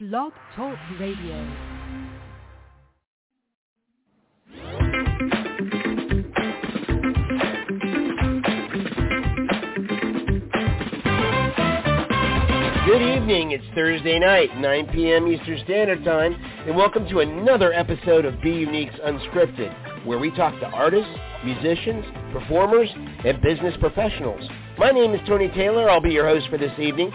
Blog Talk Radio. Good evening. It's Thursday night, 9 p.m. Eastern Standard Time, and welcome to another episode of Be Unique's Unscripted, where we talk to artists, musicians, performers, and business professionals. My name is Tony Taylor. I'll be your host for this evening.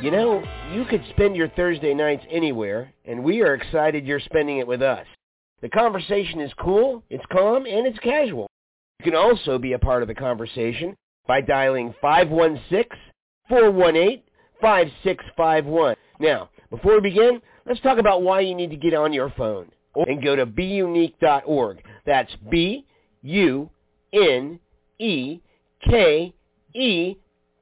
You know, you could spend your Thursday nights anywhere, and we are excited you're spending it with us. The conversation is cool, it's calm, and it's casual. You can also be a part of the conversation by dialing 516 418 5651. Now, before we begin, let's talk about why you need to get on your phone and go to beunique.org. That's B U N E K E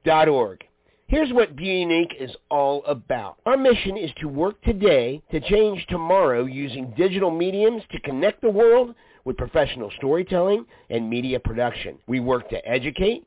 dot org. Here's what Be Unique is all about. Our mission is to work today to change tomorrow using digital mediums to connect the world with professional storytelling and media production. We work to educate,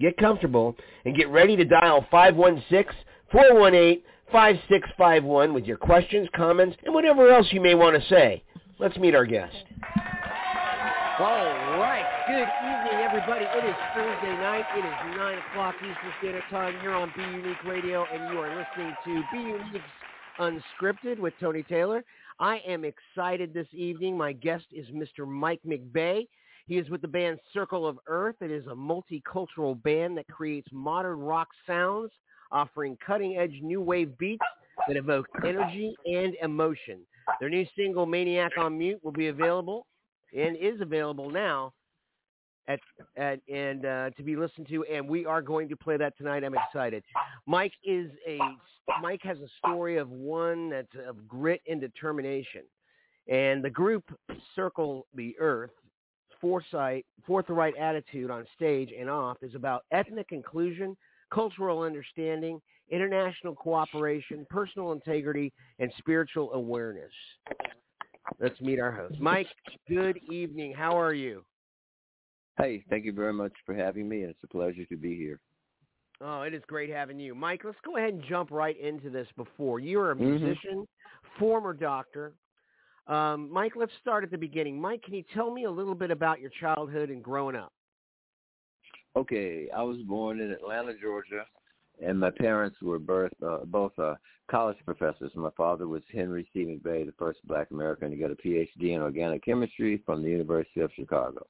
get comfortable, and get ready to dial 516-418-5651 with your questions, comments, and whatever else you may want to say. Let's meet our guest. All right. Good evening, everybody. It is Thursday night. It is 9 o'clock Eastern Standard Time here on Be Unique Radio, and you are listening to Be Unique's Unscripted with Tony Taylor. I am excited this evening. My guest is Mr. Mike McBay. He is with the band Circle of Earth. It is a multicultural band that creates modern rock sounds, offering cutting-edge new wave beats that evoke energy and emotion. Their new single, Maniac on Mute, will be available and is available now at, at and uh, to be listened to, and we are going to play that tonight. I'm excited. Mike is a Mike has a story of one that's of grit and determination, and the group Circle the Earth foresight, forthright attitude on stage and off is about ethnic inclusion, cultural understanding, international cooperation, personal integrity, and spiritual awareness. Let's meet our host. Mike, good evening. How are you? Hey, thank you very much for having me. It's a pleasure to be here. Oh, it is great having you. Mike, let's go ahead and jump right into this before. You're a musician, mm-hmm. former doctor, um, Mike, let's start at the beginning. Mike, can you tell me a little bit about your childhood and growing up? Okay, I was born in Atlanta, Georgia, and my parents were birth, uh, both uh, college professors. My father was Henry C. McBay, the first black American to get a PhD in organic chemistry from the University of Chicago.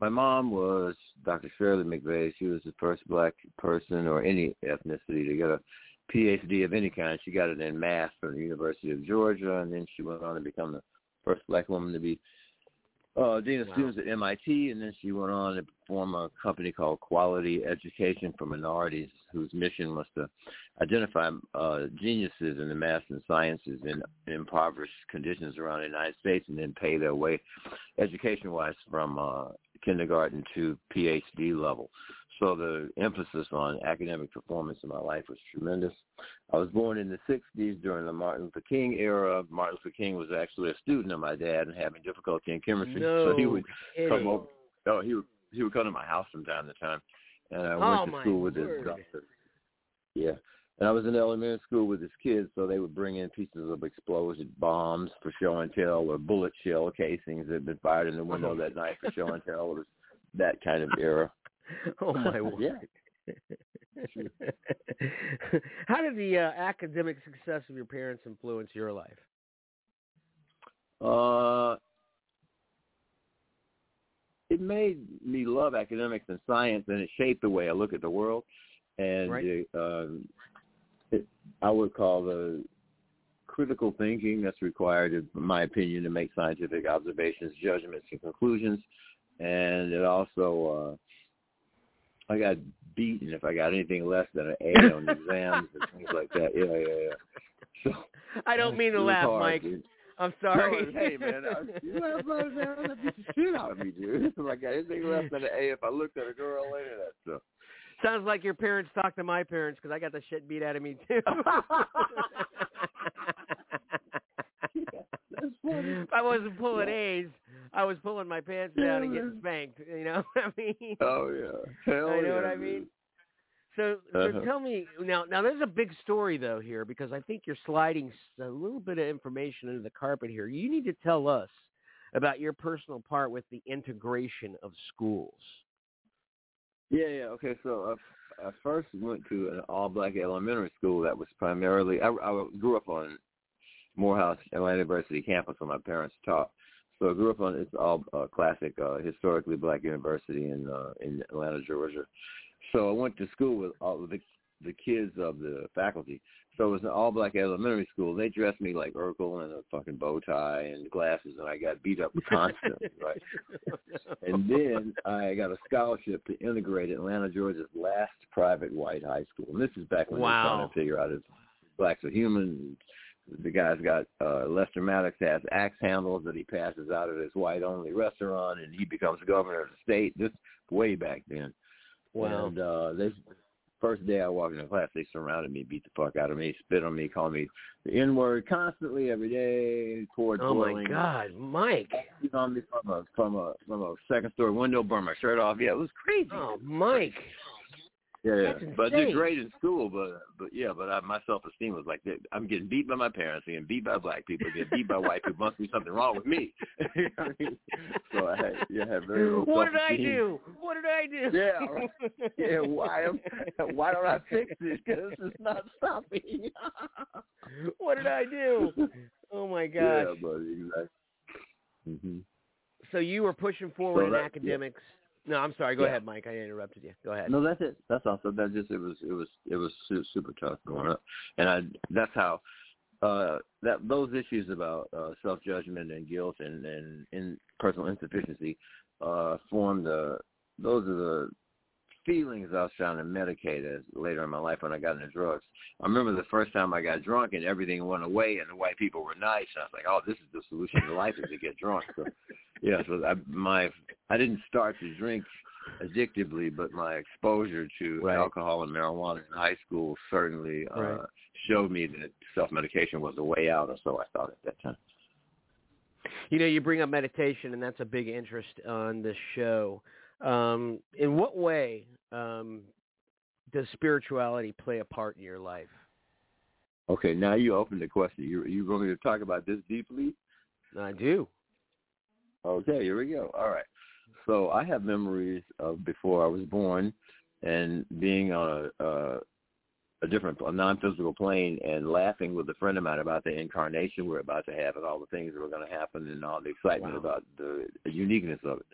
My mom was Dr. Shirley McBay. She was the first black person or any ethnicity to get a PhD of any kind. She got it in math from the University of Georgia, and then she went on to become the first black woman to be uh, dean of wow. students at MIT, and then she went on to form a company called Quality Education for Minorities, whose mission was to identify uh, geniuses in the math and sciences in, in impoverished conditions around the United States, and then pay their way education-wise from uh, kindergarten to PhD level. So the emphasis on academic performance in my life was tremendous. I was born in the 60s during the Martin Luther King era. Martin Luther King was actually a student of my dad and having difficulty in chemistry. No so he would kidding. come over. Oh, he would he would come to my house from time to time, and I oh, went to school with his doctor. Yeah, and I was in elementary school with his kids, so they would bring in pieces of explosive bombs for show and tell, or bullet shell casings that had been fired in the window oh. that night for show and tell. It was that kind of era. oh my word! How did the uh, academic success of your parents influence your life? Uh, it made me love academics and science, and it shaped the way I look at the world. And right. um, it, I would call the critical thinking that's required, in my opinion, to make scientific observations, judgments, and conclusions. And it also uh, I got beaten if I got anything less than an A on exams and things like that. Yeah, yeah, yeah. So I don't mean to laugh, hard, Mike. Dude. I'm sorry. No, hey man, I, you laugh about it, man. That beat the shit out of me, dude. like anything less than an A if I looked at a girl later that stuff. Sounds like your parents talked to my parents because I got the shit beat out of me too. That's funny. if I wasn't pulling A's, I was pulling my pants down and getting spanked. You know what I mean? Oh yeah, hell I know yeah, what I mean. So, so Uh-huh. tell me now. Now, there's a big story though here because I think you're sliding a little bit of information under the carpet here. You need to tell us about your personal part with the integration of schools. Yeah, yeah. Okay, so I, I first went to an all-black elementary school that was primarily. I, I grew up on Morehouse Atlanta University campus where my parents taught. So I grew up on it's all uh, classic, uh, historically black university in uh, in Atlanta, Georgia. So I went to school with all the the kids of the faculty. So it was an all black elementary school. They dressed me like Urkel in a fucking bow tie and glasses, and I got beat up constantly, right? And then I got a scholarship to integrate Atlanta, Georgia's last private white high school. And this is back when they were trying to figure out if blacks are human. The guy's got uh Lester Maddox has axe handles that he passes out at his white only restaurant and he becomes governor of the state. This way back then. Wow. And uh this first day I walked into class, they surrounded me, beat the fuck out of me, spit on me, called me the N word constantly every day, poured Oh my God, Mike! beat on me from a from a from a second story window, burned my shirt off. Yeah, it was crazy. Oh, Mike! Yeah, yeah. But I did great in school, but but yeah, but I, my self esteem was like. I'm getting beat by my parents, getting beat by black people, getting beat by white people. Must be something wrong with me. You know what I mean? so I had yeah, I had very low What did I do? What did I do? Yeah, right. Yeah, why am why don't I fix this? Because it's not stopping. what did I do? Oh my gosh. yeah, buddy, exactly. hmm So you were pushing forward So in academics. yeah. No, I'm sorry. Go Yeah. ahead, Mike. I interrupted you. Go ahead. No, that's it. That's also that just it was it was it was su- super tough growing up, and I that's how uh that those issues about uh self judgment and guilt and and in personal insufficiency uh formed the those are the feelings I was trying to medicate as later in my life when I got into drugs. I remember the first time I got drunk and everything went away and the white people were nice. And I was like, oh, this is the solution to life is to get drunk. So, yeah, so I, my I didn't start to drink addictively, but my exposure to Right. alcohol and marijuana in high school certainly uh, Right. showed me that self medication was the way out, or so I thought at that time. You know, you bring up meditation, and that's a big interest on this show. Um, in what way um, does spirituality play a part in your life? Okay, now you open the question. You you want me to talk about this deeply? I do. Okay, here we go. All right. So I have memories of before I was born and being on a uh, a different, a non-physical plane, and laughing with a friend of mine about the incarnation we're about to have and all the things that were going to happen and all the excitement Wow. about the, the uniqueness of it.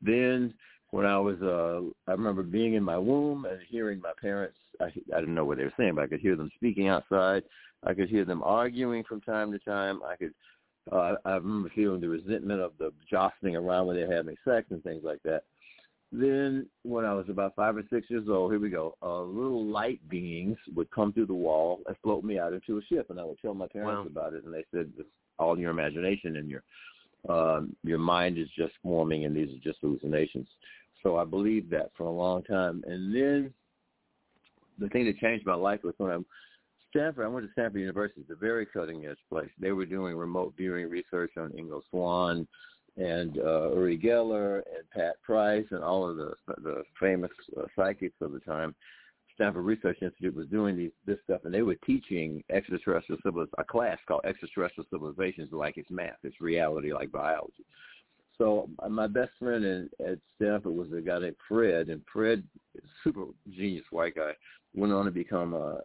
Then when I was, uh, I remember being in my womb and hearing my parents. I, I didn't know what they were saying, but I could hear them speaking outside. I could hear them arguing from time to time. I could uh, I remember feeling the resentment of the jostling around when they're having sex and things like that. Then, when I was about five or six years old, here we go. Uh, little light beings would come through the wall and float me out into a ship, and I would tell my parents Wow. about it, and they said it's all in your imagination and your um, your mind is just forming, and these are just hallucinations. So I believed that for a long time, and then the thing that changed my life was when I Stanford. I went to Stanford University. A very cutting edge place. They were doing remote viewing research on Ingo Swann and uh, Uri Geller and Pat Price and all of the the famous uh, psychics of the time. Stanford Research Institute was doing these this stuff, and they were teaching extraterrestrial civilizations, a class called extraterrestrial civilizations, like it's math, it's reality, like biology. So uh, my best friend in, at Stanford was a guy named Fred, and Fred, super genius white guy, went on to become a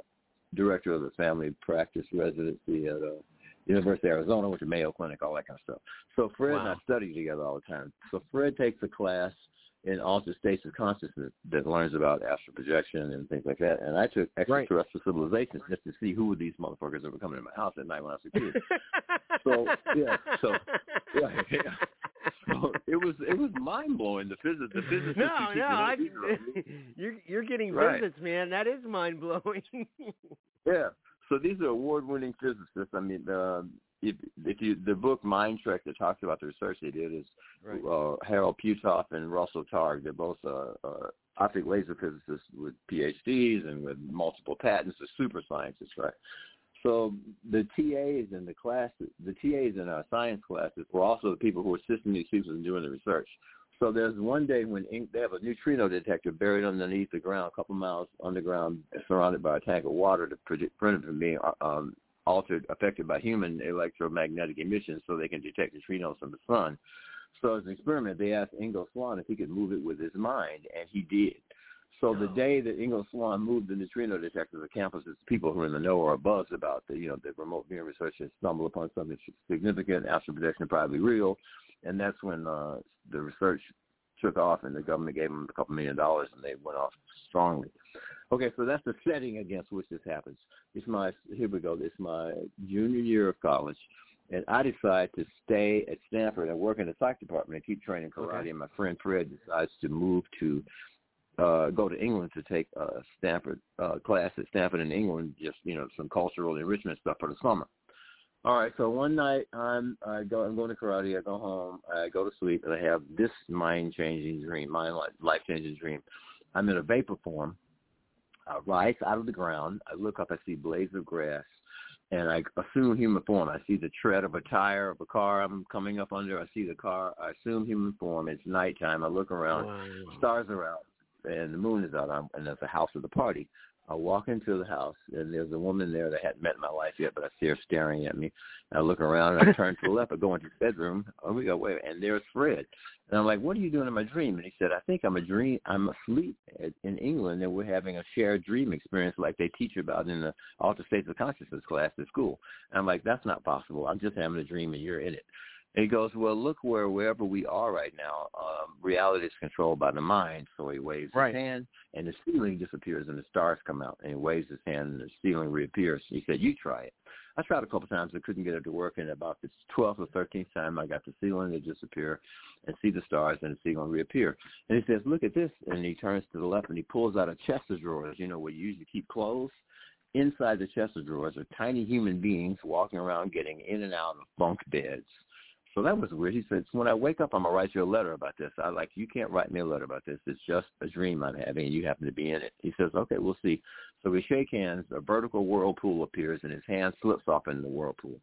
director of the family practice residency at uh, University of Arizona, went to Mayo Clinic, all that kind of stuff. So Fred and I Wow. study together all the time. So Fred takes a class in altered states of consciousness that learns about astral projection and things like that. And I took extraterrestrial civilizations just to see who were these motherfuckers that were coming to my house at night when I was a kid. So, yeah, so, yeah, yeah. So it was it was mind blowing. The physics, the physicists. no, no, I, those things are- you're you're getting Right. visits, man. That is mind blowing. Yeah. So these are award-winning physicists. I mean, uh, if if you the book Mind Trek that talks about the research they did is Right. uh, Harold Puthoff and Russell Targ. They're both uh, uh, optic laser physicists with PhDs and with multiple patents. They're super scientists, right? So the TAs in the classes, the TAs in our science classes were also the people who were assisting these people in doing the research. So there's one day when in, they have a neutrino detector buried underneath the ground, a couple miles underground, surrounded by a tank of water to prevent it from being uh, um, altered, affected by human electromagnetic emissions, so they can detect neutrinos from the sun. So as an experiment, they asked Ingo Swann if he could move it with his mind, and he did. So the day that Ingo Swann moved the neutrino detector to campuses, people who are in the know are buzzed about the, you know, the remote viewing research and stumble upon something significant, astral projection probably real, and that's when uh, the research took off and the government gave them a couple million dollars and they went off strongly. Okay, so that's the setting against which this happens. It's my here we go. It's my junior year of college, and I decide to stay at Stanford and work in the psych department and keep training karate. Okay. And my friend Fred decides to move to uh go to England to take a Stanford uh class at Stanford in England, just you know some cultural enrichment stuff for the summer. All right, so one night I'm I go I'm going to karate. I go home. I go to sleep, and I have this mind changing dream, mind life changing dream. I'm in a vapor form. I rise out of the ground. I look up. I see blades of grass, and I assume human form. I see the tread of a tire of a car I'm coming up under. I see the car. I assume human form. It's nighttime. I look around. Wow. Stars are out, and the moon is out, I'm- and there's a house at the party. I walk into the house, and there's a woman there that I hadn't met in my life yet, but I see her staring at me. I look around, and I turn to the left. I go into the bedroom. Oh, we go, wait, and there's Fred. And I'm like, what are you doing in my dream? And he said, I think I'm a dream. I'm asleep in England, and we're having a shared dream experience like they teach about in the Altered States of Consciousness class at school. And I'm like, that's not possible. I'm just having a dream, and you're in it. And he goes, well, look where wherever we are right now, um, reality is controlled by the mind. So he waves Right. his hand, and the ceiling disappears, and the stars come out. And he waves his hand, and the ceiling reappears. He said, you try it. I tried a couple times. I couldn't get it to work. And about the 12th or 13th time, I got the ceiling to disappear and see the stars, and the ceiling reappear. And he says, look at this. And he turns to the left, and he pulls out a chest of drawers, you know, where you usually keep clothes. Inside the chest of drawers are tiny human beings walking around getting in and out of bunk beds. So that was weird. He said, so when I wake up, I'm going to write you a letter about this. I like, you can't write me a letter about this. It's just a dream I'm having, and you happen to be in it. He says, okay, we'll see. So we shake hands. A vertical whirlpool appears, and his hand slips off in the whirlpool.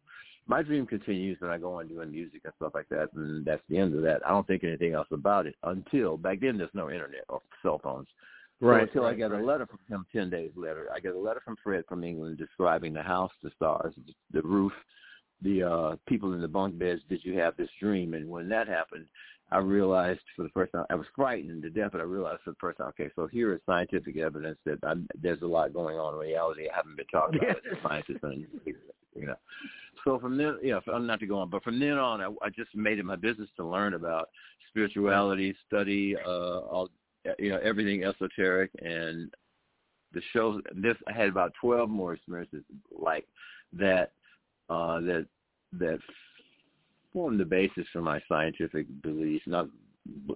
My dream continues, and I go on doing music and stuff like that, and that's the end of that. I don't think anything else about it until back then. There's no internet or cell phones. So Right. until I get right. a letter from him ten days later, I get a letter from Fred from England describing the house, the stars, the roof, the uh people in the bunk beds. Did you have this dream? And when that happened, I realized for the first time I was frightened to death, but I realized for the first time, okay, so here is scientific evidence that I'm, there's a lot going on in reality. I haven't been talking about it. Scientists, you know. So from then, you know, I'm not to go on, but from then on, I, I just made it my business to learn about spirituality, study, uh, all, you know, everything esoteric, and the shows. This I had about 12 more experiences like that, uh, that that formed the basis for my scientific beliefs. Not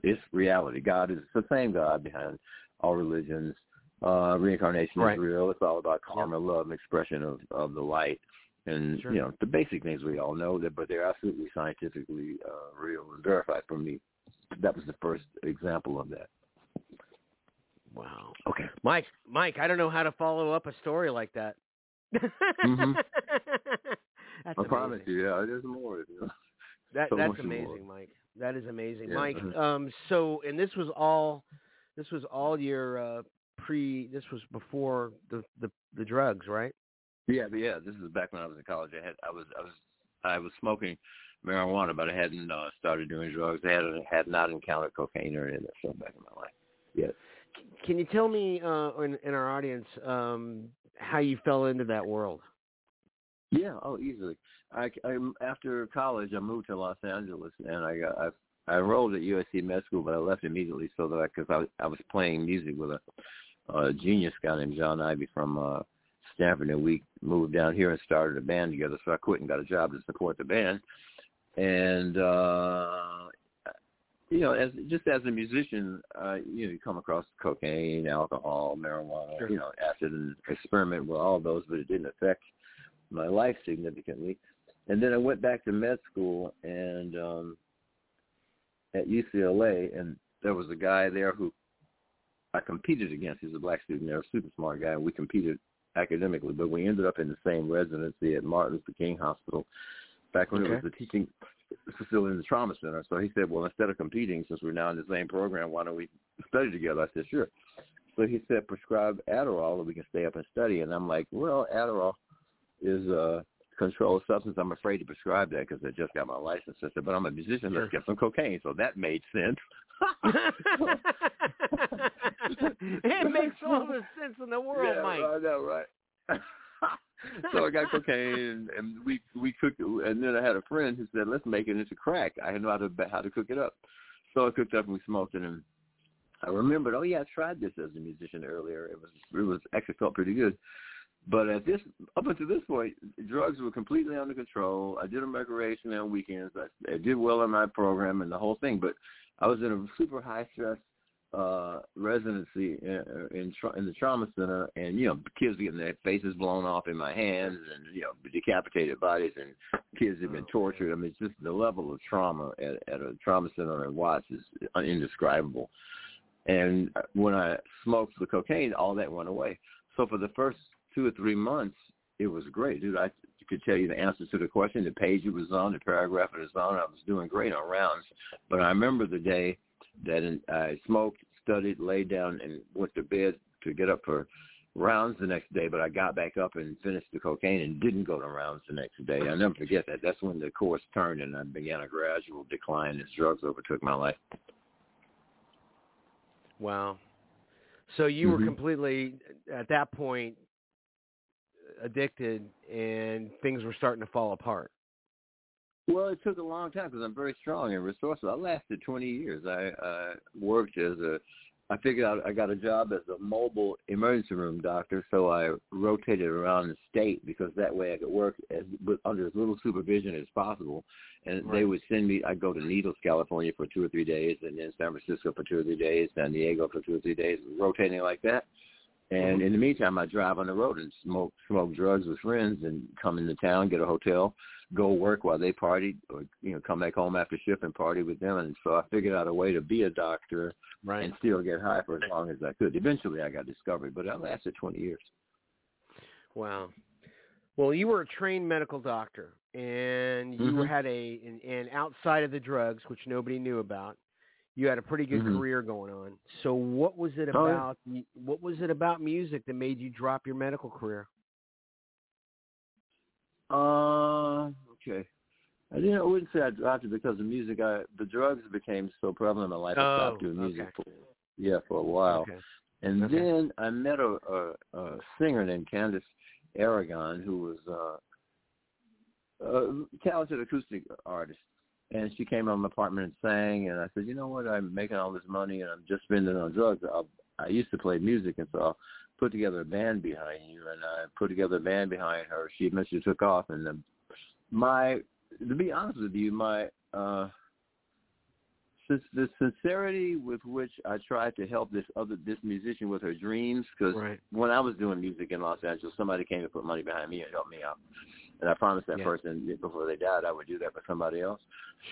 it's reality. God is the same God behind all religions. Uh, reincarnation Right. is real. It's all about karma, love, and expression of of the light and Sure. you know the basic things we all know that, but they're absolutely scientifically uh, real and verified for me. That was the first example of that. Wow. Okay. Mike, Mike, I don't know how to follow up a story like that. Mhm. That's I promise amazing. you, yeah, there's more. That so that's much more. amazing, Mike. That is amazing, Yeah. Mike. Mhm. Um, so and this was all, this was all your uh, pre. This was before the the the drugs, right? Yeah, but yeah, this is back when I was in college. I had I was I was I was smoking marijuana, but I hadn't uh, started doing drugs. I had had not encountered cocaine or any of that stuff back in my life. Yes. Can you tell me, uh, in, in our audience, um, how you fell into that world? Yeah, oh, easily. I, I after college, I moved to Los Angeles, and I got I, I enrolled at USC Med School, but I left immediately so that I because I, was- I was playing music with a, a genius guy named John Ivy from uh, Stanford, and we moved down here and started a band together. So I quit and got a job to support the band, and uh, you know, as just as a musician, uh, you know, you come across cocaine, alcohol, marijuana, Sure. you know, acid, and experiment with all those, but it didn't affect my life significantly. And then I went back to med school and um at UCLA, and there was a guy there who I competed against. He's a black student there, a super smart guy. And we competed academically, but we ended up in the same residency at Martin Luther King Hospital back when Okay. it was the teaching facility in the trauma center. So he said, well, instead of competing, since we're now in the same program, why don't we study together? I said, sure. So he said, prescribe Adderall and we can stay up and study. And I'm like, well, Adderall is a controlled substance. I'm afraid to prescribe that because I just got my license. I said, but I'm a musician. Let's get some cocaine. So that made sense. it makes all the sense in the world, yeah, Mike. I know, right? so I got cocaine, and we we cooked it. And then I had a friend who said, "Let's make it into crack." I know how to how to cook it up. So I cooked up and we smoked it, and I remembered, oh yeah, I tried this as a musician earlier. It was it was actually felt pretty good. But at this up until this point, drugs were completely under control. I did them recreationally on weekends. I, I did well in my program and the whole thing. But I was in a super high stress uh residency in in, tra- in the trauma center and you know kids getting their faces blown off in my hands and you know decapitated bodies and kids have been tortured i mean it's just the level of trauma at, at a trauma center in watts is indescribable and when i smoked the cocaine all that went away so for the first two or three months it was great dude i could tell you the answer to the question the page it was on the paragraph it was on i was doing great on rounds but i remember the day that I smoked, studied, laid down, and went to bed to get up for rounds the next day. But I got back up and finished the cocaine and didn't go to rounds the next day. I never forget that. That's when the course turned and I began a gradual decline as drugs overtook my life. Wow. So you Mhm. were completely at that point addicted, and things were starting to fall apart. Well, it took a long time because I'm very strong and resourceful. I lasted 20 years. I uh, worked as a, I figured out I got a job as a mobile emergency room doctor, so I rotated around the state because that way I could work as with, under as little supervision as possible. And they would send me. I'd go to Needles, California for two or three days, and then San Francisco for two or three days, San Diego for two or three days, rotating like that. And Mhm. in the meantime, I drive on the road and smoke smoke drugs with friends, and come into town, get a hotel, go work while they partied, or you know, come back home after shift and party with them. And so I figured out a way to be a doctor Right. and still get high for as long as I could. Eventually, I got discovered, but I lasted 20 years. Wow. Well, you were a trained medical doctor, and you Mhm. had a and, and outside of the drugs, which nobody knew about, you had a pretty good Mhm. career going on. So, what was it Oh, yeah. about? What was it about music that made you drop your medical career? Uh, okay. I didn't. I wouldn't say I dropped it because of music. I the drugs became so prevalent in my life. I Oh, stopped doing music okay. for yeah for a while. Okay. And Okay. then I met a, a, a singer named Candace Aragon, who was uh, a talented acoustic artist. And she came on my apartment and sang. And I said, you know what? I'm making all this money and I'm just spending on drugs. I'll, I used to play music, and so I put together a band behind you. And I put together a band behind her. She eventually took off. And the, my, to be honest with you, my uh, since the sincerity with which I tried to help this other this musician with her dreams, because Right. when I was doing music in Los Angeles, somebody came to put money behind me and help me out, and I promised that Yeah. person before they died I would do that for somebody else.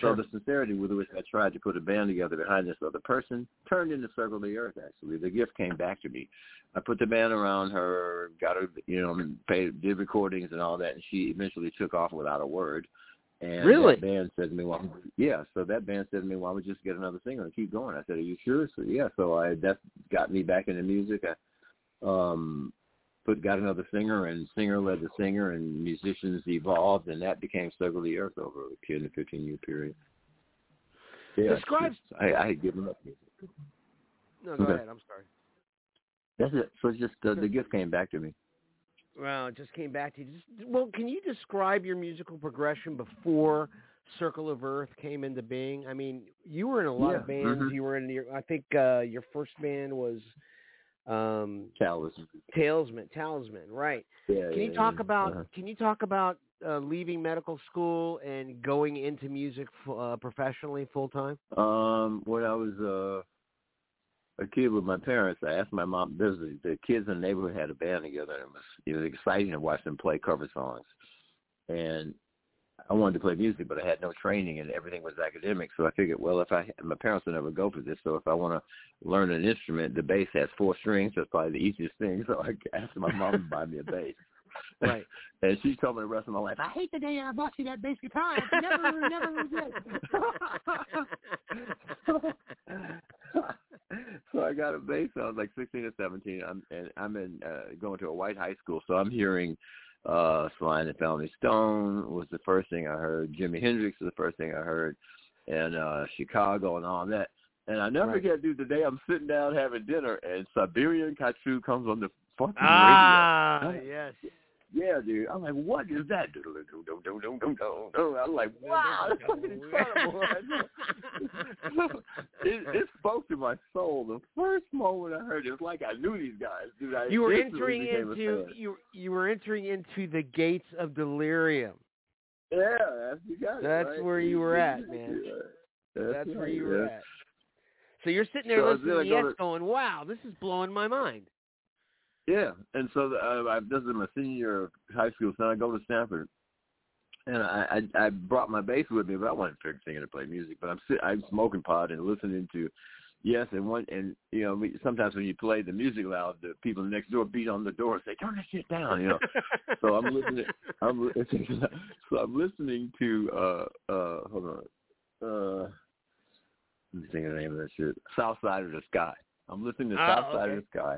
Sure. So the sincerity with which I tried to put a band together behind this other person turned into Circle of the Earth. Actually, the gift came back to me. I put the band around her, got her, you know, paid, did recordings and all that, and she eventually took off without a word. And Really? that band said to me, "Well, yeah." So that band said to me, "Why don't we just get another singer and keep going?" I said, "Are you sure?" So yeah. So I that got me back into music. I um put got another singer, and singer led the singer, and musicians evolved, and that became Circle of the Earth over a 10 to 15 year period. Yeah, Describe- I, I had given up music. No, go Okay. ahead. I'm sorry. That's it. So it's just uh, the gift came back to me. Well, it just came back to you. Just, well, can you describe your musical progression before Circle of Earth came into being? I mean, you were in a lot of Yeah, bands. mhm. You were in your, I think uh, your first band was um, Chalice. Talesman. Talisman, right? Yeah. Can you yeah, talk yeah. about? Uh-huh. Can you talk about uh, leaving medical school and going into music uh, professionally full time? Um, when I was uh, a kid with my parents, I asked my mom. There's the, the kids in the neighborhood had a band together, and it was it was exciting to watch them play cover songs. and I wanted to play music, but I had no training and everything was academic. So I figured, well, if I my parents would never go for this, so if I want to learn an instrument, the bass has four strings. That's probably the easiest thing. So I asked my mom to buy me a bass. Right. and she told me the rest of my life, I hate the day I bought you that bass guitar. Never, never regret. so I got a bass. I was like 16 or 17. I'm and I'm in uh, going to a white high school, so I'm hearing uh Sly and the Family Stone was the first thing I heard. Jimi Hendrix was the first thing I heard, and uh Chicago and all that. And I never Right. forget, dude. The day I'm sitting down having dinner, and Siberian Khatru comes on the fucking ah, radio. yes. Yeah, dude. I'm like, what is that? I'm like, wow, that's fucking incredible. it, it spoke to my soul. The first moment I heard it, it's like I knew these guys, dude. I You were entering into you you were entering into the gates of delirium. Yeah, that's you got it. That's right? where you were at, man. That's, That's where you were yeah. at. So you're sitting there So listening to yes, going, "Wow, this is blowing my mind." Yeah, and so uh, I, this is my senior year of high school, so I go to Stanford, and I, I I brought my bass with me, but I wasn't figuring to play music. But I'm sit, I'm smoking pot and listening to yes, and one and you know we- sometimes when you play the music loud, the people next door beat on the door and say turn that shit down, you know. so I'm listening. I'm so I'm listening to uh uh hold on uh let me think of the name of that shit. South Side of the Sky. I'm listening to Oh, South Side okay. of the Sky.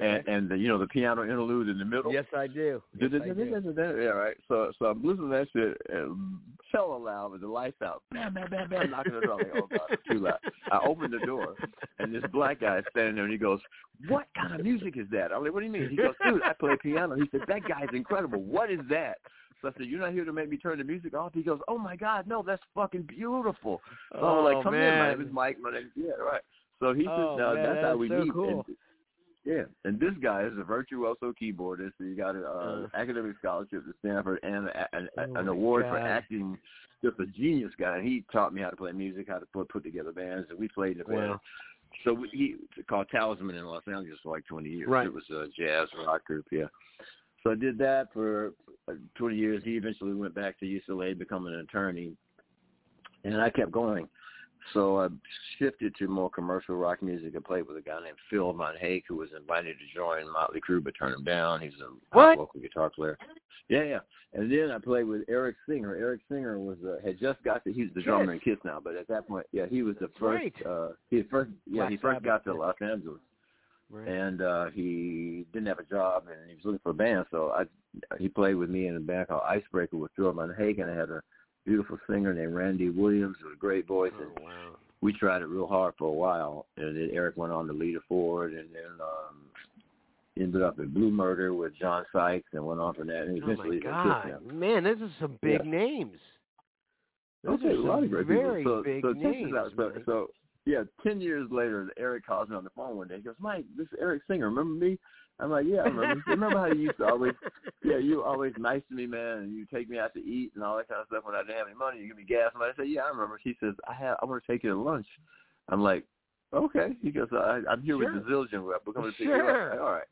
And and the, you know the piano interlude in the middle. yes, I do. Yes, I do. Yeah, right. So so I'm listening to that shit and hella loud with the lights out. Bam, bam, bam, bam, knocking the door. Like, oh god, it's too loud. I open the door and this black guy is standing there and he goes, What kind of music is that? I'm like, What do you mean? He goes, Dude, I play piano. He said, That guy's incredible. What is that? So I said, You're not here to make me turn the music off? He goes, Oh my God, no, that's fucking beautiful. So I'm like, oh, Come in, my name is Mike. My name yeah, right. So he says, Oh, no, man, that's that how we so meet. cool. And, yeah, and this guy is a virtuoso keyboardist. He got an uh, Uh. academic scholarship to Stanford and a, an, Oh an award for acting. Just a genius guy. He taught me how to play music, how to put put together bands, and we played in a band. Wow. So we, he called Talisman in Los Angeles for like 20 years. Right. It was a jazz rock group, yeah. So I did that for uh, 20 years. He eventually went back to UCLA, becoming an attorney, and I kept going. So I shifted to more commercial rock music. and played with a guy named Phil Von Hake, who was invited to join Motley Crue, but turned him down. He's a What? local guitar player. Yeah, yeah. And then I played with Eric Singer. Eric Singer was uh, had just got to. He's the drummer in Kiss now, but at that point, yeah, he was the first. Right. Uh, he first, yeah, Black he first got to Los Angeles Right. and uh he didn't have a job and he was looking for a band so i he played with me in a band called icebreaker with phil van hagen i had a beautiful singer named randy williams with a great voice and Oh, wow. we tried it real hard for a while and then eric went on to lead it forward and then um ended up in blue murder with john sykes and went on from that and Oh my eventually in Kiss God, man, those are some big Yeah. names. Those Okay, are a lot of great very people. So, big so names. out. So, so yeah, ten years later, Eric calls me on the phone one day. He goes, "Mike, this is Eric Singer. Remember me?" I'm like, "Yeah, I remember. remember how you used to always, yeah, you were always nice to me, man, and you take me out to eat and all that kind of stuff when I didn't have any money. You give me gas." And I say, "Yeah, I remember." He says, "I have. I want to take you to lunch." I'm like, "Okay." He goes, I, "I'm here Sure. with the Zildjian rep. We're going to pick you up." Like, all right.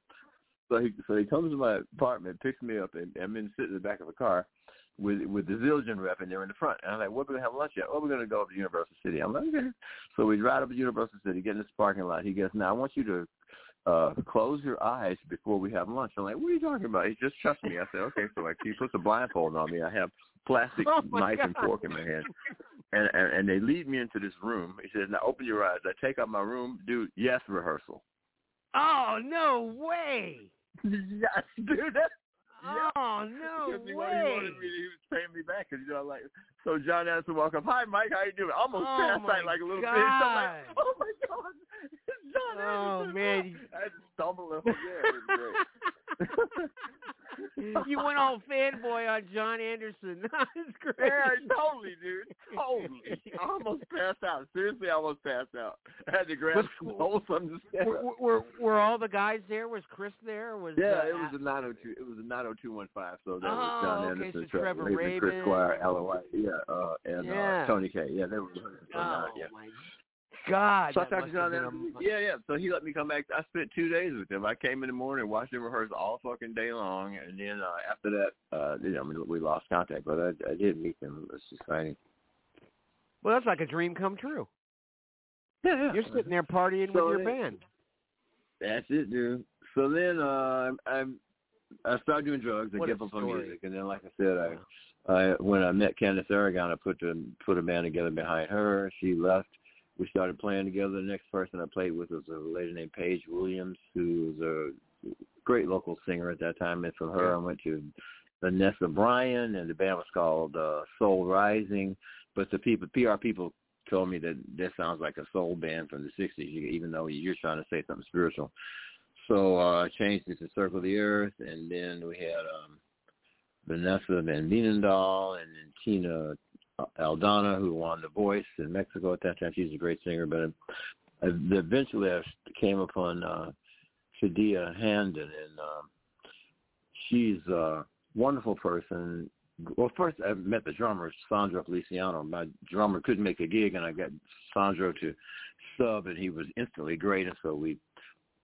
So he so he comes to my apartment, picks me up, and I'm in sitting in the back of a car with with the Zildjian rep, and they're in the front. And I'm like, "What are we gonna have lunch at?" "Oh, we're gonna go up to Universal City." I'm like, "Okay." So we ride up to Universal City, get in this parking lot. He goes, "Now I want you to uh close your eyes before we have lunch." I'm like, "What are you talking about?" He just trust me. I said, "Okay." So like he puts a blindfold on me. I have plastic Oh, knife and fork in my hand. And, and and they lead me into this room. He says, "Now open your eyes." I take out my room, do yes rehearsal. Oh no way! yes, dude. That's Yeah. Oh no Because he, way! wanted- he wanted me, he was paying me back because you know, like so. Jon Anderson walk up, hi Mike, how you doing? Almost Oh, passed out like a little bitch. I'm like, oh my god, John Oh, man. I had to stumble up. Yeah, it was great. you went all fanboy on Jon Anderson. That's great. yeah, totally, dude. Totally. I almost passed out. Seriously, I almost passed out. I had to grab Was- something to stand Were, up. were were all the guys there? Was Chris there? Was Yeah, uh, it was a 902. It was a 90215. So that Oh, was John okay, Anderson, so Trevor Rabin, Chris Squire, Alan White, yeah, uh, and Yeah. uh, Tony Kaye Yeah, they were. Oh yeah. my! God. So I that talked must to have John been Yeah, yeah. So he let me come back. I spent two days with him. I came in the morning, watched him rehearse all fucking day long, and then uh, after that, uh, you know, I mean, we lost contact. But I, I did meet him. It was exciting. Well, that's like a dream come true. Yeah, yeah. You're sitting there partying So with your band. That's it, dude. So then uh, I'm I started doing drugs. I What gave up on music, and then, like I said, I Wow. I when I met Candace Aragon, I put the put a band together behind her. She left. We started playing together. The next person I played with was a lady named Paige Williams, who was a great local singer at that time. And from her. I went to Vanessa Bryan, and the band was called uh, Soul Rising. But the people, PR people, told me that this sounds like a soul band from the '60s, even though you're trying to say something spiritual. So uh, I changed it to Circle the Earth, and then we had um, Vanessa Van Veenendaal and then Tina Aldana, who won The Voice in Mexico at that time. She's a great singer, but I, eventually I came upon uh, Khadia Handon, and um, she's a wonderful person. Well, first I met the drummer, Sandro Feliciano. My drummer couldn't make a gig, and I got Sandro to sub, and he was instantly great. And so we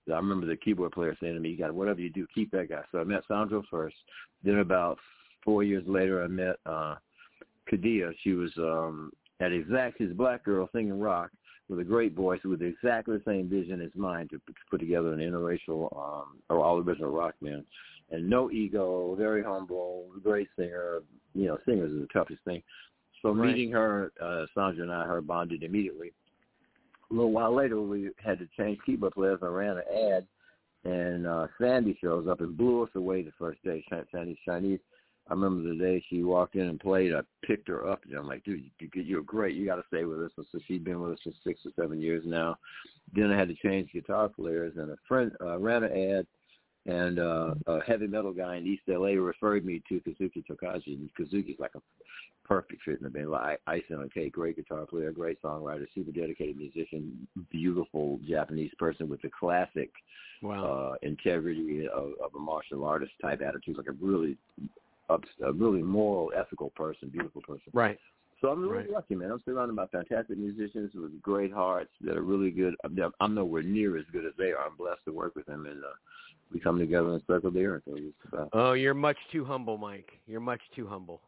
I remember the keyboard player saying to me, "You got whatever you do, keep that guy." So I met Sandro first. Then about four years later, I met uh Khadia. She was um at exact she's black girl singing rock with a great voice with exactly the same vision as mine to put together an interracial um or all original rock band. And no ego, very humble, great singer. You know, singers is the toughest thing. So Right. meeting her, uh, Sandro and I, her bonded immediately a little while later, we had to change keyboard players. I ran an ad, and uh, Sandy shows up and blew us away the first day. San- Sandy's Chinese. I remember the day she walked in and played. I picked her up, and I'm like, "Dude, you, you're great. You got to stay with us." And so she's been with us for six or seven years now. Then I had to change guitar players, and a friend uh, ran an ad, and uh, a heavy metal guy in East LA referred me to Kazuki Tokaji. And Kazuki's like a perfect fit in the band. Like icing on cake, great guitar player, great songwriter, super dedicated musician, beautiful Japanese person with the classic Wow. uh, integrity of, of a martial artist type attitude, like a really, a really moral, ethical person, beautiful person. right. So I'm really Right. lucky, man. I'm surrounded by fantastic musicians with great hearts that are really good. I'm, nowhere near as good as they are. I'm blessed to work with them, and uh, we come together and circle the earth. It's Oh, you're much too humble, Mike. You're much too humble.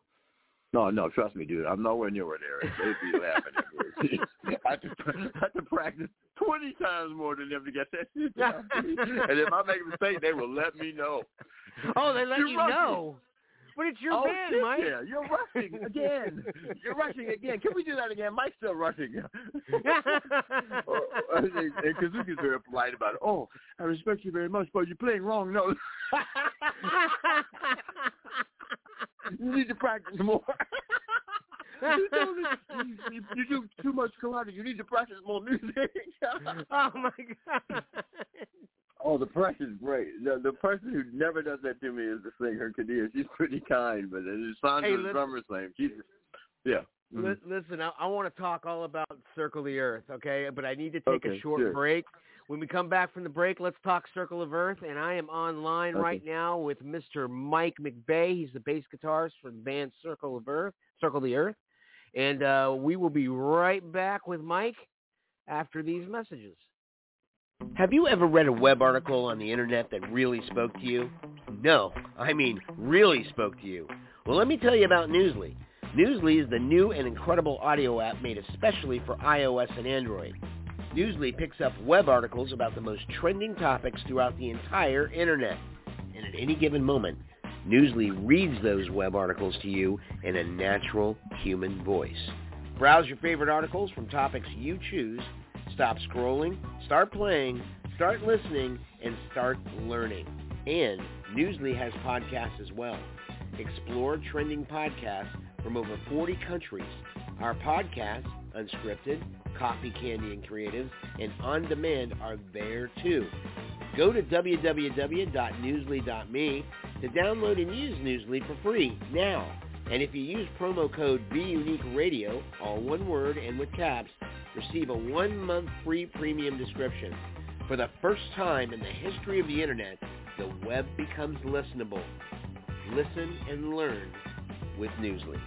No, no, trust me, dude. I'm nowhere near where they are. They'd be laughing at me. I have, to, I have to practice 20 times more than them to get that shit down. and if I make a mistake, they will let me know. Oh, they let you rushing. know. But it's your oh, band, Mike. yeah. You're rushing again. You're rushing again. Can we do that again? Mike's still rushing. Oh, and Kazuki's very polite about it. Oh, I respect you very much, but you're playing wrong notes. you need to practice more. you, you, you, you do too much karate. You need to practice more music. oh my god. Oh, the pressure's great. The, the person who never does that to me is the singer Khadia. She's pretty kind, but it's Sandro, Hey, the listen- drummer's name. She's yeah. Mhm. Li- Listen, I, I want to talk all about Circle the Earth, okay? But I need to take a short sure. break. When we come back from the break, let's talk Circle of Earth. And I am online right now with Mr. Mike McBay. He's the bass guitarist for the band Circle of Earth, Circle the Earth. And uh, we will be right back with Mike after these messages. Have you ever read a web article on the internet that really spoke to you? No, I mean really spoke to you. Well, let me tell you about Newsly. Newsly is the new and incredible audio app made especially for iOS and Android. Newsly picks up web articles about the most trending topics throughout the entire internet. And at any given moment, Newsly reads those web articles to you in a natural human voice. Browse your favorite articles from topics you choose, stop scrolling, start playing, start listening, and start learning. And Newsly has podcasts as well. Explore trending podcasts from over 40 countries. Our podcasts, Unscripted, Coffee, Candy, and Creatives, and On Demand are there too. Go to www.newsly.me to download and use Newsly for free now. And if you use promo code BUniqueRadio, all one word and with caps, receive a one-month free premium description. For the first time in the history of the internet, the web becomes listenable. Listen and learn with Newsly.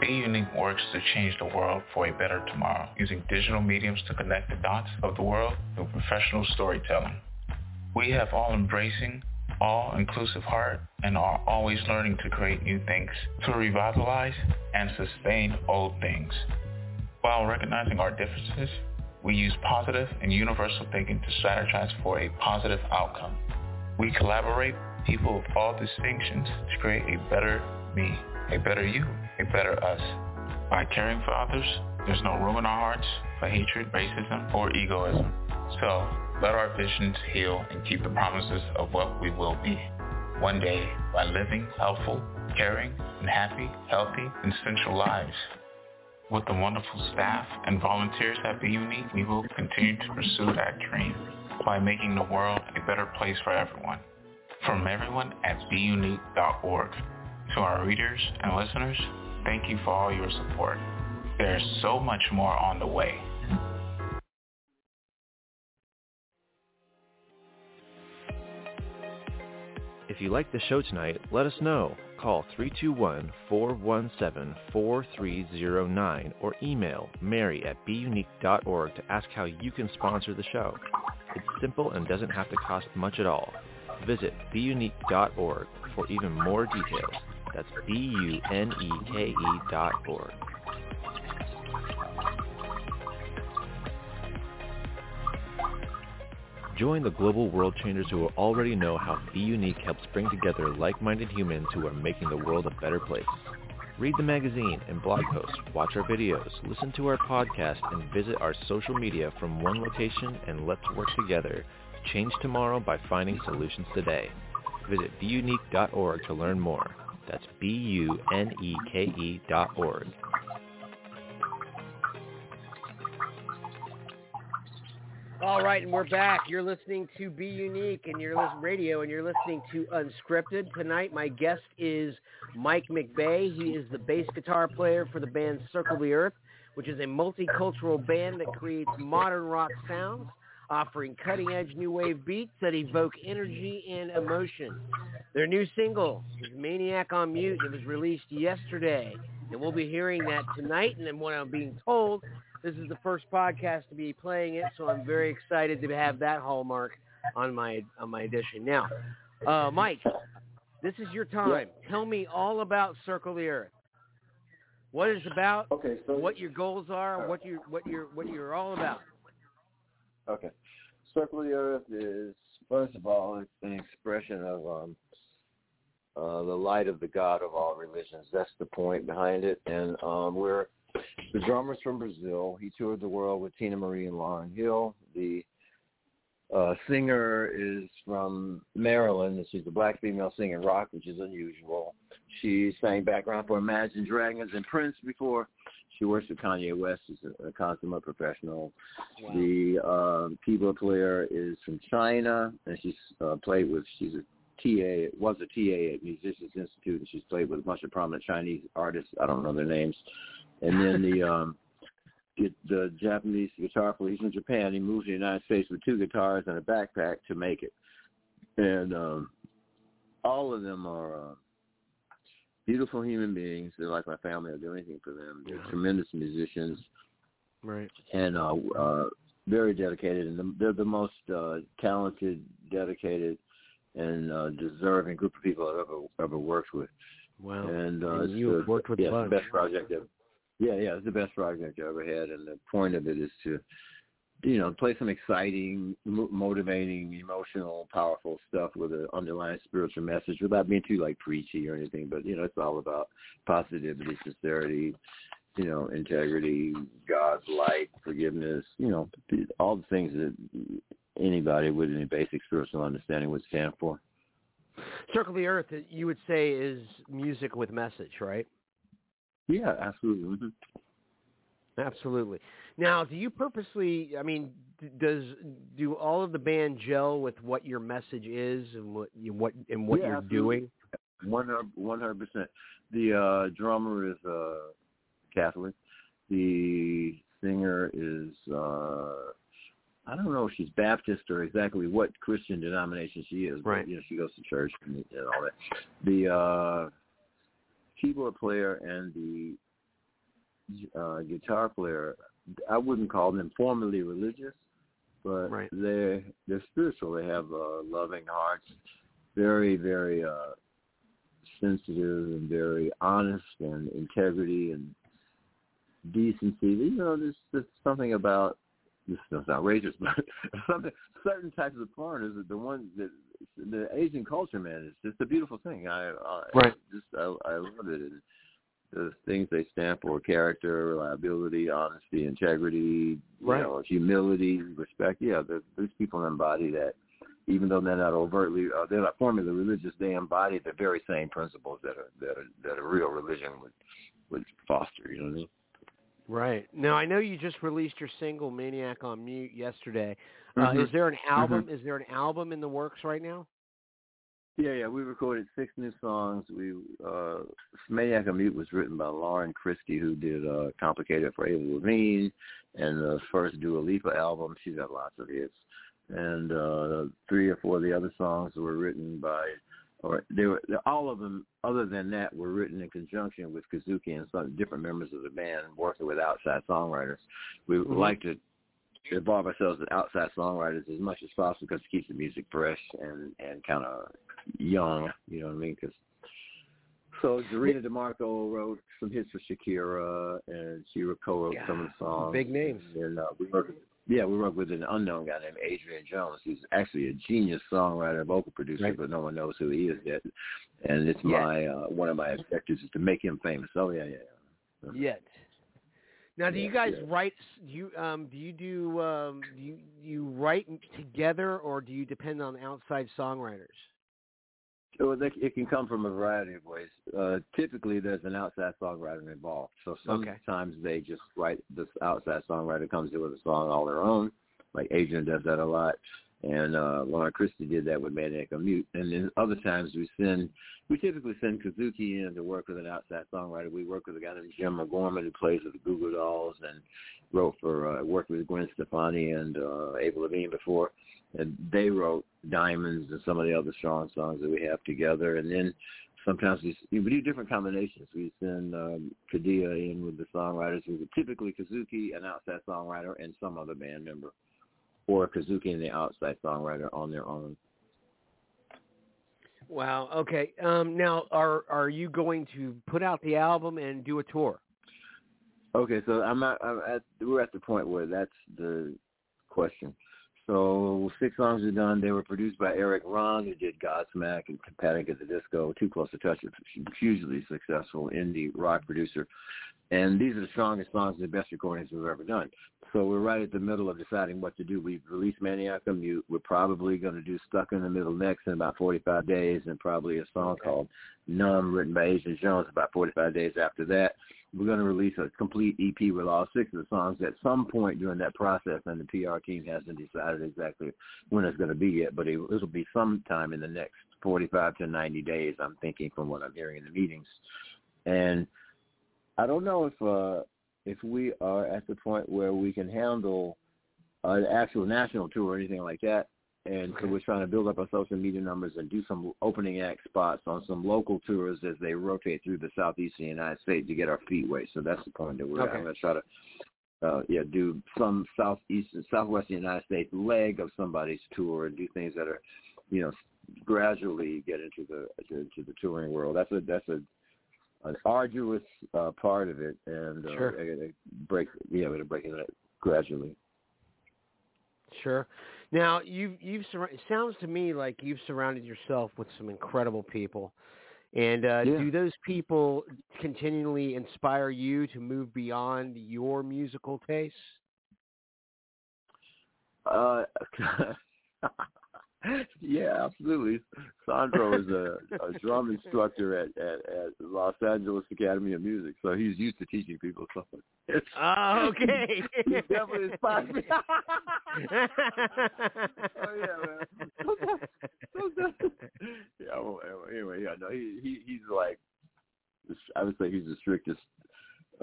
Reunion works to change the world for a better tomorrow, using digital mediums to connect the dots of the world through professional storytelling. We have all embracing all-inclusive heart and are always learning to create new things, to revitalize and sustain old things. While recognizing our differences, we use positive and universal thinking to strategize for a positive outcome. We collaborate people of all distinctions to create a better me, a better you, a better us. By caring for others, there's no room in our hearts for hatred, racism, or egoism. So, let our visions heal and keep the promises of what we will be. One day, by living helpful, caring, and happy, healthy, and essential lives. With the wonderful staff and volunteers at Be Unique, we will continue to pursue that dream by making the world a better place for everyone. From everyone at BeUnique.org. To our readers and listeners, thank you for all your support. There's so much more on the way. If you like the show tonight, let us know. Call 321-417-4309 or email mary at beunique.org to ask how you can sponsor the show. It's simple and doesn't have to cost much at all. Visit beunique.org for even more details. That's B-U-N-E-K-E dot org. Join the global world changers who already know how Be Unique helps bring together like-minded humans who are making the world a better place. Read the magazine and blog posts, watch our videos, listen to our podcast, and visit our social media from one location and let's work together to change tomorrow by finding solutions today. Visit beunique.org to learn more. That's B-U-N-E-K-E dot org. All right, and we're back. You're listening to Be Unique, and you're listening radio, and you're listening to Unscripted. Tonight, my guest is Mike McBay. He is the bass guitar player for the band Circle the Earth, which is a multicultural band that creates modern rock sounds, offering cutting-edge new wave beats that evoke energy and emotion. Their new single is Maniac on Mute. It was released yesterday, and we'll be hearing that tonight. And then what I'm being told this is the first podcast to be playing it, so I'm very excited to have that hallmark on my on my edition. Now, uh, Mike, this is your time. Tell me all about Circle the Earth. What it's about? Okay, so what your goals are? What you what you're what you're all about? Okay, Circle the Earth is first of all an expression of um, uh, the light of the God of all religions. That's the point behind it, and um, we're the drummer's from Brazil. He toured the world with Teena Marie and Lauryn Hill. The uh, singer is from Maryland. She's a black female singing rock, which is unusual. She sang background for Imagine Dragons and Prince before. She works with Kanye West. She's a, a consummate professional. Wow. The uh, keyboard player is from China, and she's uh, played with. She's a TA, was a TA at Musicians Institute, and she's played with a bunch of prominent Chinese artists. I don't know their names. And then the um, the, the Japanese guitar player, he's in Japan. He moved to the United States with two guitars and a backpack to make it. And um, all of them are uh, beautiful human beings. They're like my family. I'll do anything for them. They're Yeah. tremendous musicians Right. and uh, uh, very dedicated, and they're the most uh, talented, dedicated, and uh, deserving group of people I've ever ever worked with. Wow. And, uh, And you have the- worked with yeah, a it's bunch. the best project ever. Yeah, yeah, it's the best project I ever had, and the point of it is to, you know, play some exciting, mo- motivating, emotional, powerful stuff with an underlying spiritual message without being too like preachy or anything. But you know, it's all about positivity, sincerity, you know, integrity, God's light, forgiveness, you know, all the things that anybody with any basic spiritual understanding would stand for. Circle the Earth, you would say, is music with message, right? Yeah, absolutely. Mhm. Absolutely. Now, do you purposely? I mean, does do all of the band gel with what your message is and what you what and what Yeah, you're absolutely. doing? One hundred, percent. The uh, drummer is uh, Catholic. The singer is uh, I don't know if she's Baptist or exactly what Christian denomination she is, but Right. you know she goes to church and, and all that. The uh, keyboard player and the uh, guitar player. I wouldn't call them formally religious, but Right. they're they're spiritual. They have uh, loving hearts, very very uh, sensitive and very honest and integrity and decency. You know, there's, there's something about this is outrageous, but something certain types of foreigners, the ones that the Asian culture, man, is just a beautiful thing. I, I Right. just I, I love it. And the things they stand for: character, reliability, honesty, integrity, Right. you know, humility, respect. Yeah, there's people embody that. Even though they're not overtly, uh, they're not formally religious, they embody the very same principles that a that a, that a real religion would would foster. You know what I mean? Right. Now I know you just released your single "Maniac on Mute" yesterday. Uh, Mhm. is there an album? Is there an album in the works right now? Yeah, yeah. We recorded six new songs. We uh Maniac Mute was written by Lauren Christy, who did uh Complicated for Avril Lavigne and the first Dua Lipa album. She's got lots of hits. And uh three or four of the other songs were written by or they were all of them other than that were written in conjunction with Kazuki and some different members of the band working with outside songwriters. We would Mhm. like to involve ourselves as outside songwriters as much as possible because it keeps the music fresh and and kind of young. You know what I mean? 'Cause so Zarina DeMarco wrote some hits for Shakira, and she co-wrote some of the songs. Big names. And uh, we worked. Yeah, we worked with an unknown guy named Adrian Jones, who's actually a genius songwriter, and vocal producer, Right. but no one knows who he is yet. And it's Yeah. my uh, one of my objectives is to make him famous. Oh yeah, yeah. yeah. Yet. Now, do you guys yes. write? Do you um, do you do um, do you, you write together, or do you depend on outside songwriters? So they, it can come from a variety of ways. Uh, typically, there's an outside songwriter involved. So Okay. sometimes they just write. This outside songwriter comes in with a song all their own. Like Adrian does that a lot, and uh, Lauren Christy did that with Maniac on Mute. And then other times we send. We typically send Kazuki in to work with an outside songwriter. We work with a guy named Jim McGorman who plays with the Goo Goo Dolls and wrote for uh, worked with Gwen Stefani and uh, Avril Lavigne before and they wrote Diamonds and some of the other strong songs that we have together. And then sometimes we, we do different combinations. We send um, Khadia in with the songwriters, who typically Kazuki, an outside songwriter, and some other band member, or Kazuki and the outside songwriter on their own. Wow. Okay. Um, now, are are you going to put out the album and do a tour? Okay, so I'm not. I'm at, we're at the point where that's the question. So six songs are done. They were produced by Erik Ron, who did Godsmack and Panic at the Disco. Too Close to Touch, a hugely successful indie rock producer. And these are the strongest songs and the best recordings we've ever done. So we're right at the middle of deciding what to do. We've released Maniac on Mute. We're probably going to do Stuck in the Middle next in about 45 days, and probably a song called Numb, written by Adrian Jones, about 45 days after that. We're going to release a complete EP with all six of the songs at some point during that process, and the PR team hasn't decided exactly when it's going to be yet, but it, it'll be sometime in the next 45 to 90 days, I'm thinking, from what I'm hearing in the meetings. And I don't know if uh, if we are at the point where we can handle an actual national tour or anything like that. And so we're trying to build up our social media numbers and do some opening act spots on some local tours as they rotate through the southeastern United States to get our feet wet. So that's the point that we're at. Okay. I'm going to try to uh, yeah, do some southeastern, southwestern United States leg of somebody's tour and do things that are, you know, gradually get into the into the touring world. That's a that's a an arduous uh, part of it, and uh, Sure. I gotta break yeah, we're gonna break it gradually. Sure. Now, you've you've sur- it sounds to me like you've surrounded yourself with some incredible people. And uh, Yeah. do those people continually inspire you to move beyond your musical tastes? Uh, yeah, absolutely. Sandro is a, a drum instructor at, at at Los Angeles Academy of Music, so he's used to teaching people something. It's, Oh, okay. he definitely inspires me. oh yeah, man. yeah. Well, anyway, yeah. No, he he he's like, I would say he's the strictest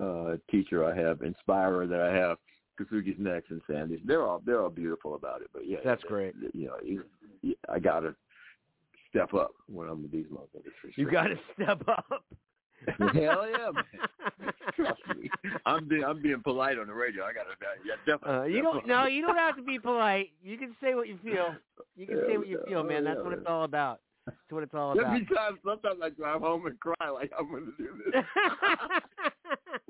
uh teacher I have, inspirer that I have. Kazuki's next and Sandy's. They're all they're all beautiful about it. But yeah, That's that- great. that, You know, you, you, I gotta step up when I'm with these motherfuckers. for you got to step up. Hell yeah, man. Trust me. I'm being I'm being polite on the radio. I gotta yeah, definitely. Uh, you don't no, you don't have to be polite. You can say what you feel. You can say what you feel, man. That's what it's all about. That's what it's all about. Every time, sometimes I drive home and cry like I'm going to do this.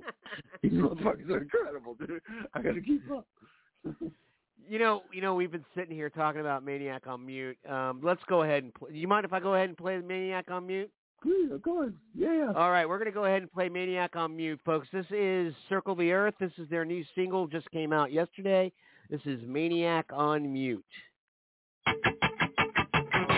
These motherfuckers are incredible, dude. I got to keep up. you know, you know, we've been sitting here talking about Maniac on mute. Um, let's go ahead and play. Do you mind if I go ahead and play the Maniac on mute? Yeah, go ahead. Yeah, yeah. All right, we're gonna go ahead and play Maniac on mute, folks. This is Circle the Earth. This is their new single, just came out yesterday. This is Maniac on mute.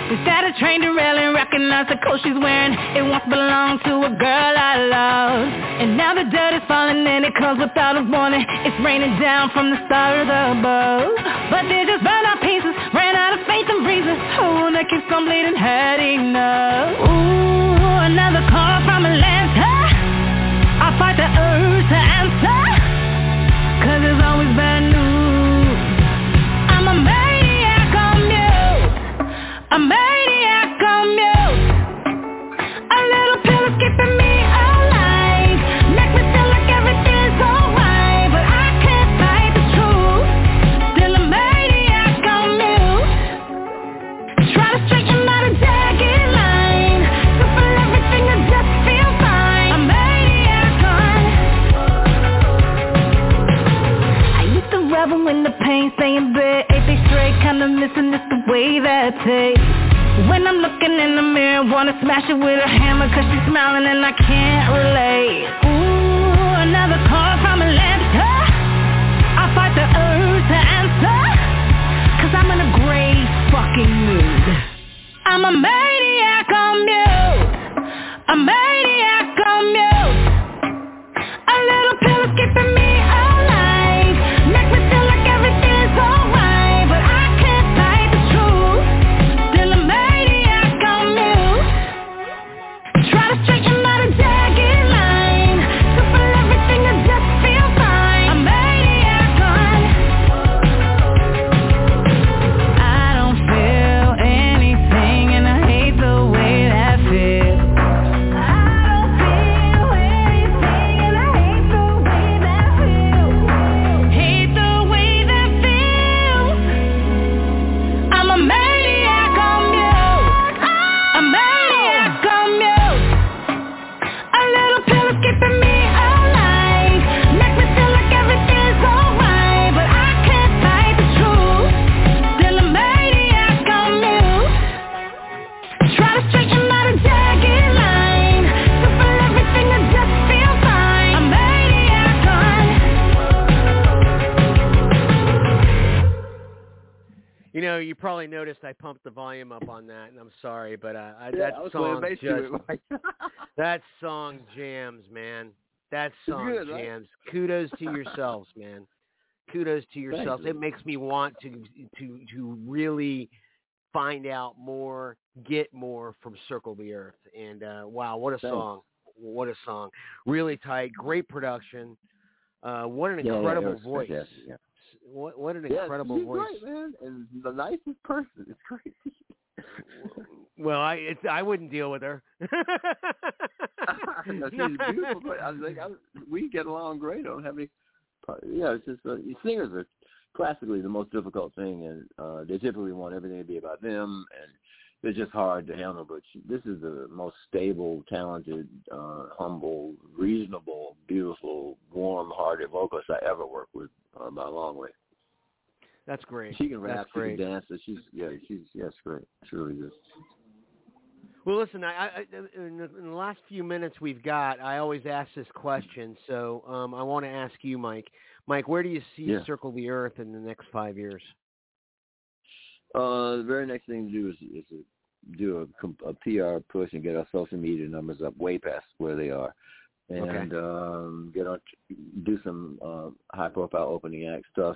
Sat a train derailing, recognized the coat she's wearing. It once belonged to a girl I loved. And now the dirt is falling and it comes without a warning. It's raining down from the stars above. But they just burned out pieces, ran out of faith and reason. Oh, that keeps on bleeding, had enough. Ooh, another call from Atlanta. I in saying bed, eight days straight, kinda missing just the way that tastes. When I'm looking in the mirror, wanna smash it with a hammer, cause she's smiling and I can't relate. Ooh, another I'm sorry, but uh, I, Yeah, that I song playing bass to just that song jams, man. That song good, right? jams. Kudos to yourselves, man. Kudos to yourselves. you. It makes me want to to to really find out more, get more from Circle the Earth. And uh, wow, what a Thanks. song! What a song! Really tight, great production. Uh, what an Yeah, yeah, incredible voice! yeah. What what an Yeah, incredible voice! great, man, and the nicest person. It's crazy. Well, I it's I wouldn't deal with her. no, she's beautiful. But I was like, I, we get along great. I don't have any. Yeah, it's just uh, singers are classically the most difficult thing, and uh, they typically want everything to be about them, and they're just hard to handle. But she, this is the most stable, talented, uh, humble, reasonable, beautiful, warm-hearted vocalist I ever worked with uh, by a long way. That's great. She can rap, That's she great. can dance. She's yeah, she's yes, great. It's really good. Well, listen, I, I in, the, in the last few minutes we've got, I always ask this question, so um, I want to ask you, Mike. Mike, where do you see Yeah. Circle the Earth in the next five years? Uh, the very next thing to do is, is to do a, a PR push and get our social media numbers up way past where they are, and um, get on do some uh, high profile opening act stuff,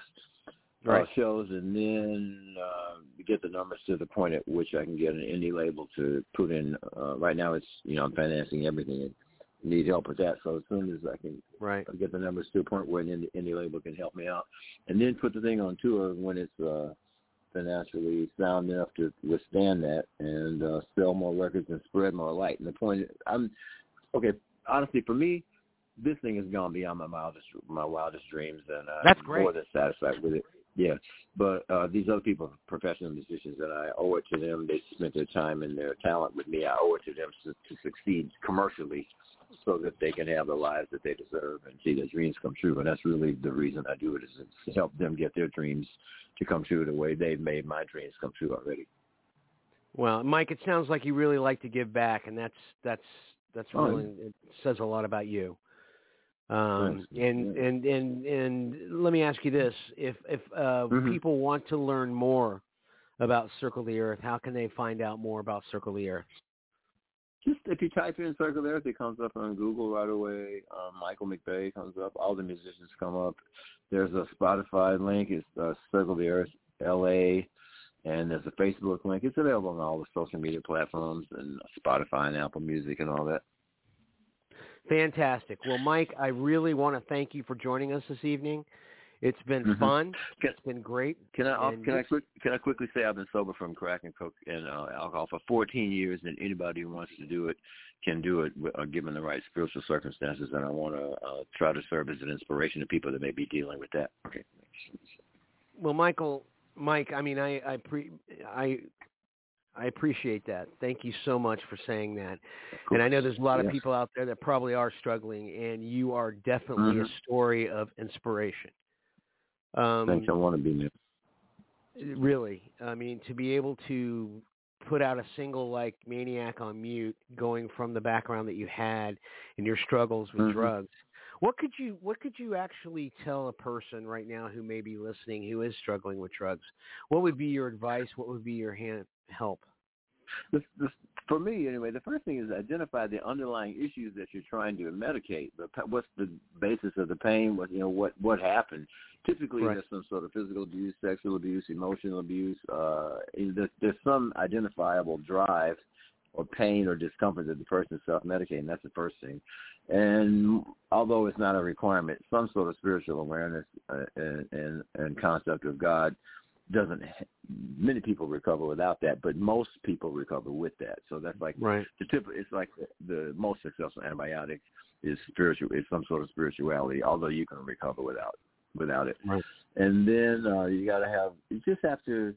Right. shows, and then uh, get the numbers to the point at which I can get an indie label to put in. Uh, right now, it's you know I'm financing everything and need help with that. So as soon as I can Right. Get the numbers to a point where an indie, indie label can help me out, and then put the thing on tour when it's uh, financially sound enough to withstand that, and uh, sell more records and spread more light. And the point, I'm okay. honestly, for me, this thing has gone beyond my wildest my wildest dreams, and uh, That's I'm great. more than satisfied with it. Yeah, but uh, these other people, professional musicians, and I owe it to them. They spent their time and their talent with me. I owe it to them to, to succeed commercially, so that they can have the lives that they deserve and see their dreams come true. And that's really the reason I do it is to help them get their dreams to come true the way they've made my dreams come true already. Well, Mike, it sounds like you really like to give back, and that's that's that's Oh, really it says a lot about you. Um, and, and and and let me ask you this: if if uh, Mhm. people want to learn more about Circle the Earth, how can they find out more about Circle the Earth? Just if you type in Circle the Earth, it comes up on Google right away. Um, Michael McBay comes up. All the musicians come up. There's a Spotify link. It's uh, Circle the Earth LA, and there's a Facebook link. It's available on all the social media platforms and Spotify and Apple Music and all that. Fantastic. Well, Mike, I really want to thank you for joining us this evening. It's been Mhm. fun. Can- It's been great. Can I And can I quick can I quickly say I've been sober from crack and coke and uh, alcohol for 14 years, and anybody who wants to do it can do it uh, given the right spiritual circumstances. And I want to uh, try to serve as an inspiration to people that may be dealing with that. Okay. Well, Michael, Mike, I mean, I I pre I I appreciate that. Thank you so much for saying that. And I know there's a lot of Yes. people out there that probably are struggling, and you are definitely a Mhm. story of inspiration. Um, Thanks. I want to be there. really, I mean, to be able to put out a single like "Maniac on Mute," going from the background that you had and your struggles with Mhm. drugs. What could you What could you actually tell a person right now who may be listening who is struggling with drugs? What would be your advice? What would be your hand help? The, the, for me, anyway, the first thing is identify the underlying issues that you're trying to medicate. The, what's the basis of the pain? What you know? What what happened? Typically, Right. there's some sort of physical abuse, sexual abuse, emotional abuse. Uh, there's, there's some identifiable drive or pain or discomfort that the person is self-medicating. That's the first thing. And although it's not a requirement, some sort of spiritual awareness uh, and, and and concept of God doesn't. Many people recover without that, but most people recover with that. So that's like Right. the tip. It's like the, the most successful antibiotic is spiritual. Is some sort of spirituality, although you can recover without without it. Right. And then uh, you got to have. You just have to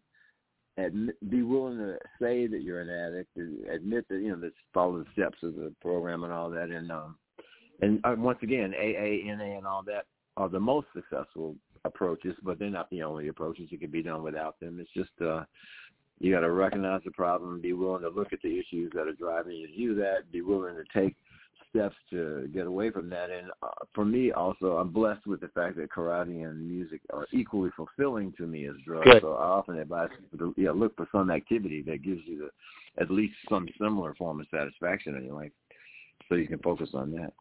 admit, be willing to say that you're an addict. Admit that you know that follow the steps of the program and all that. And um, and uh, once again, AA, NA, and all that are the most successful approaches, but they're not the only approaches. It can be done without them. It's just uh, you got to recognize the problem, be willing to look at the issues that are driving you to do that, be willing to take steps to get away from that. And uh, for me, also, I'm blessed with the fact that karate and music are equally fulfilling to me as drugs. Good. So I often advise people to yeah, look for some activity that gives you the, at least some similar form of satisfaction in your life, so you can focus on that.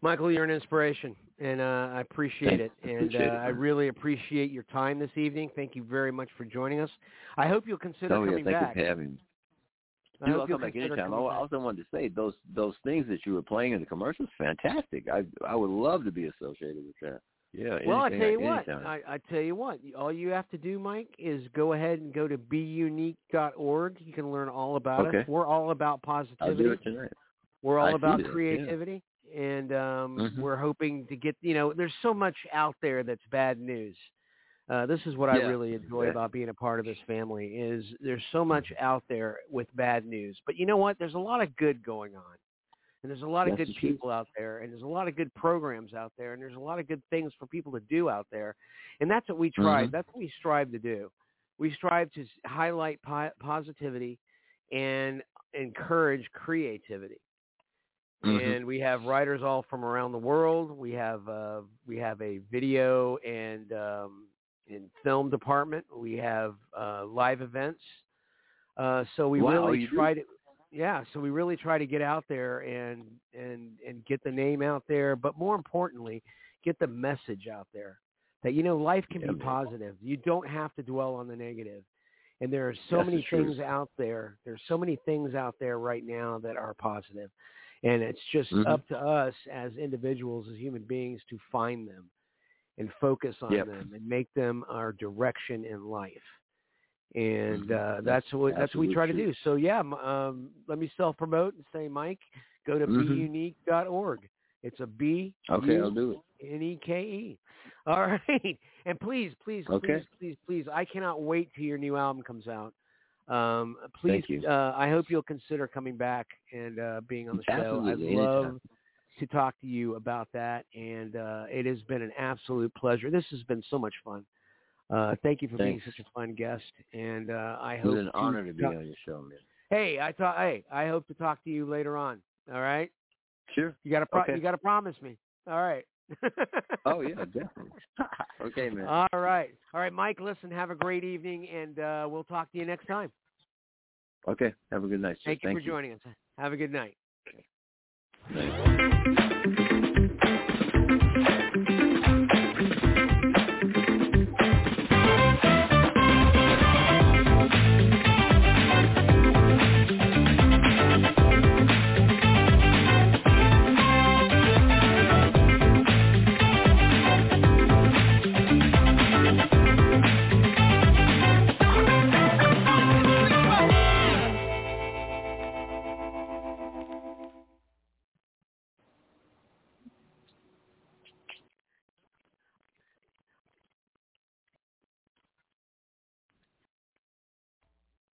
Michael, you're an inspiration, and uh, I appreciate it. And Appreciate uh, it, I really appreciate your time this evening. Thank you very much for joining us. I hope you'll consider oh yeah, coming thank back. you for having me. I You hope will come back anytime. I also wanted to say those those things that you were playing in the commercials, fantastic. I I would love to be associated with that. Yeah. Well, I tell you what. I, I tell you what, all you have to do, Mike, is go ahead and go to beunique.org. You can learn all about Okay. us. We're all about positivity. I'll do positivity. it tonight. We're all I about that, yeah. creativity, and um, Mhm. we're hoping to get. You know, there's so much out there that's bad news. Uh, this is what I really enjoy yeah. about being a part of this family. Is there's so much out there with bad news, but you know what? There's a lot of good going on, and there's a lot of That's good people out there, and there's a lot of good programs out there, and there's a lot of good things for people to do out there, and that's what we try. Mhm. That's what we strive to do. We strive to highlight po- positivity and encourage creativity Mhm. and we have writers all from around the world. We have uh, we have a video and um, and film department. We have uh, live events. Uh, so we Wow, really you do? try to yeah. So we really try to get out there and and and get the name out there, but more importantly, get the message out there that you know life can Yeah, be man. positive. You don't have to dwell on the negative. And there are so That's many things out there. There's so many things out there right now that are positive and it's just Mhm. up to us as individuals as human beings to find them and focus on Yep. them and make them our direction in life and Mhm. uh, that's what that's what we try to do so yeah um, let me self promote and say mike go to Mhm. beunique.org. It's a B Okay, I'll do it. N E K E. All right, and please, please, Okay. please, please, please, I cannot wait till your new album comes out. Um, please, Thank you. Uh, I hope you'll consider coming back and uh, being on the show. I'd love anytime. To talk to you about that, and uh, it has been an absolute pleasure. This has been so much fun. Uh, thank you for being such a fun guest, and uh, I It hope was an honor to be talk- on your show, man. Hey, I thought. Hey, I hope to talk to you later on. All right, Sure. you got to pro- Okay. you got to promise me. All right. Oh yeah, definitely. okay, man. All right. All right, Mike, listen, have a great evening, and uh, we'll talk to you next time. Okay. Have a good night. sir. Thank you Thank for joining us. Have a good night. Thanks.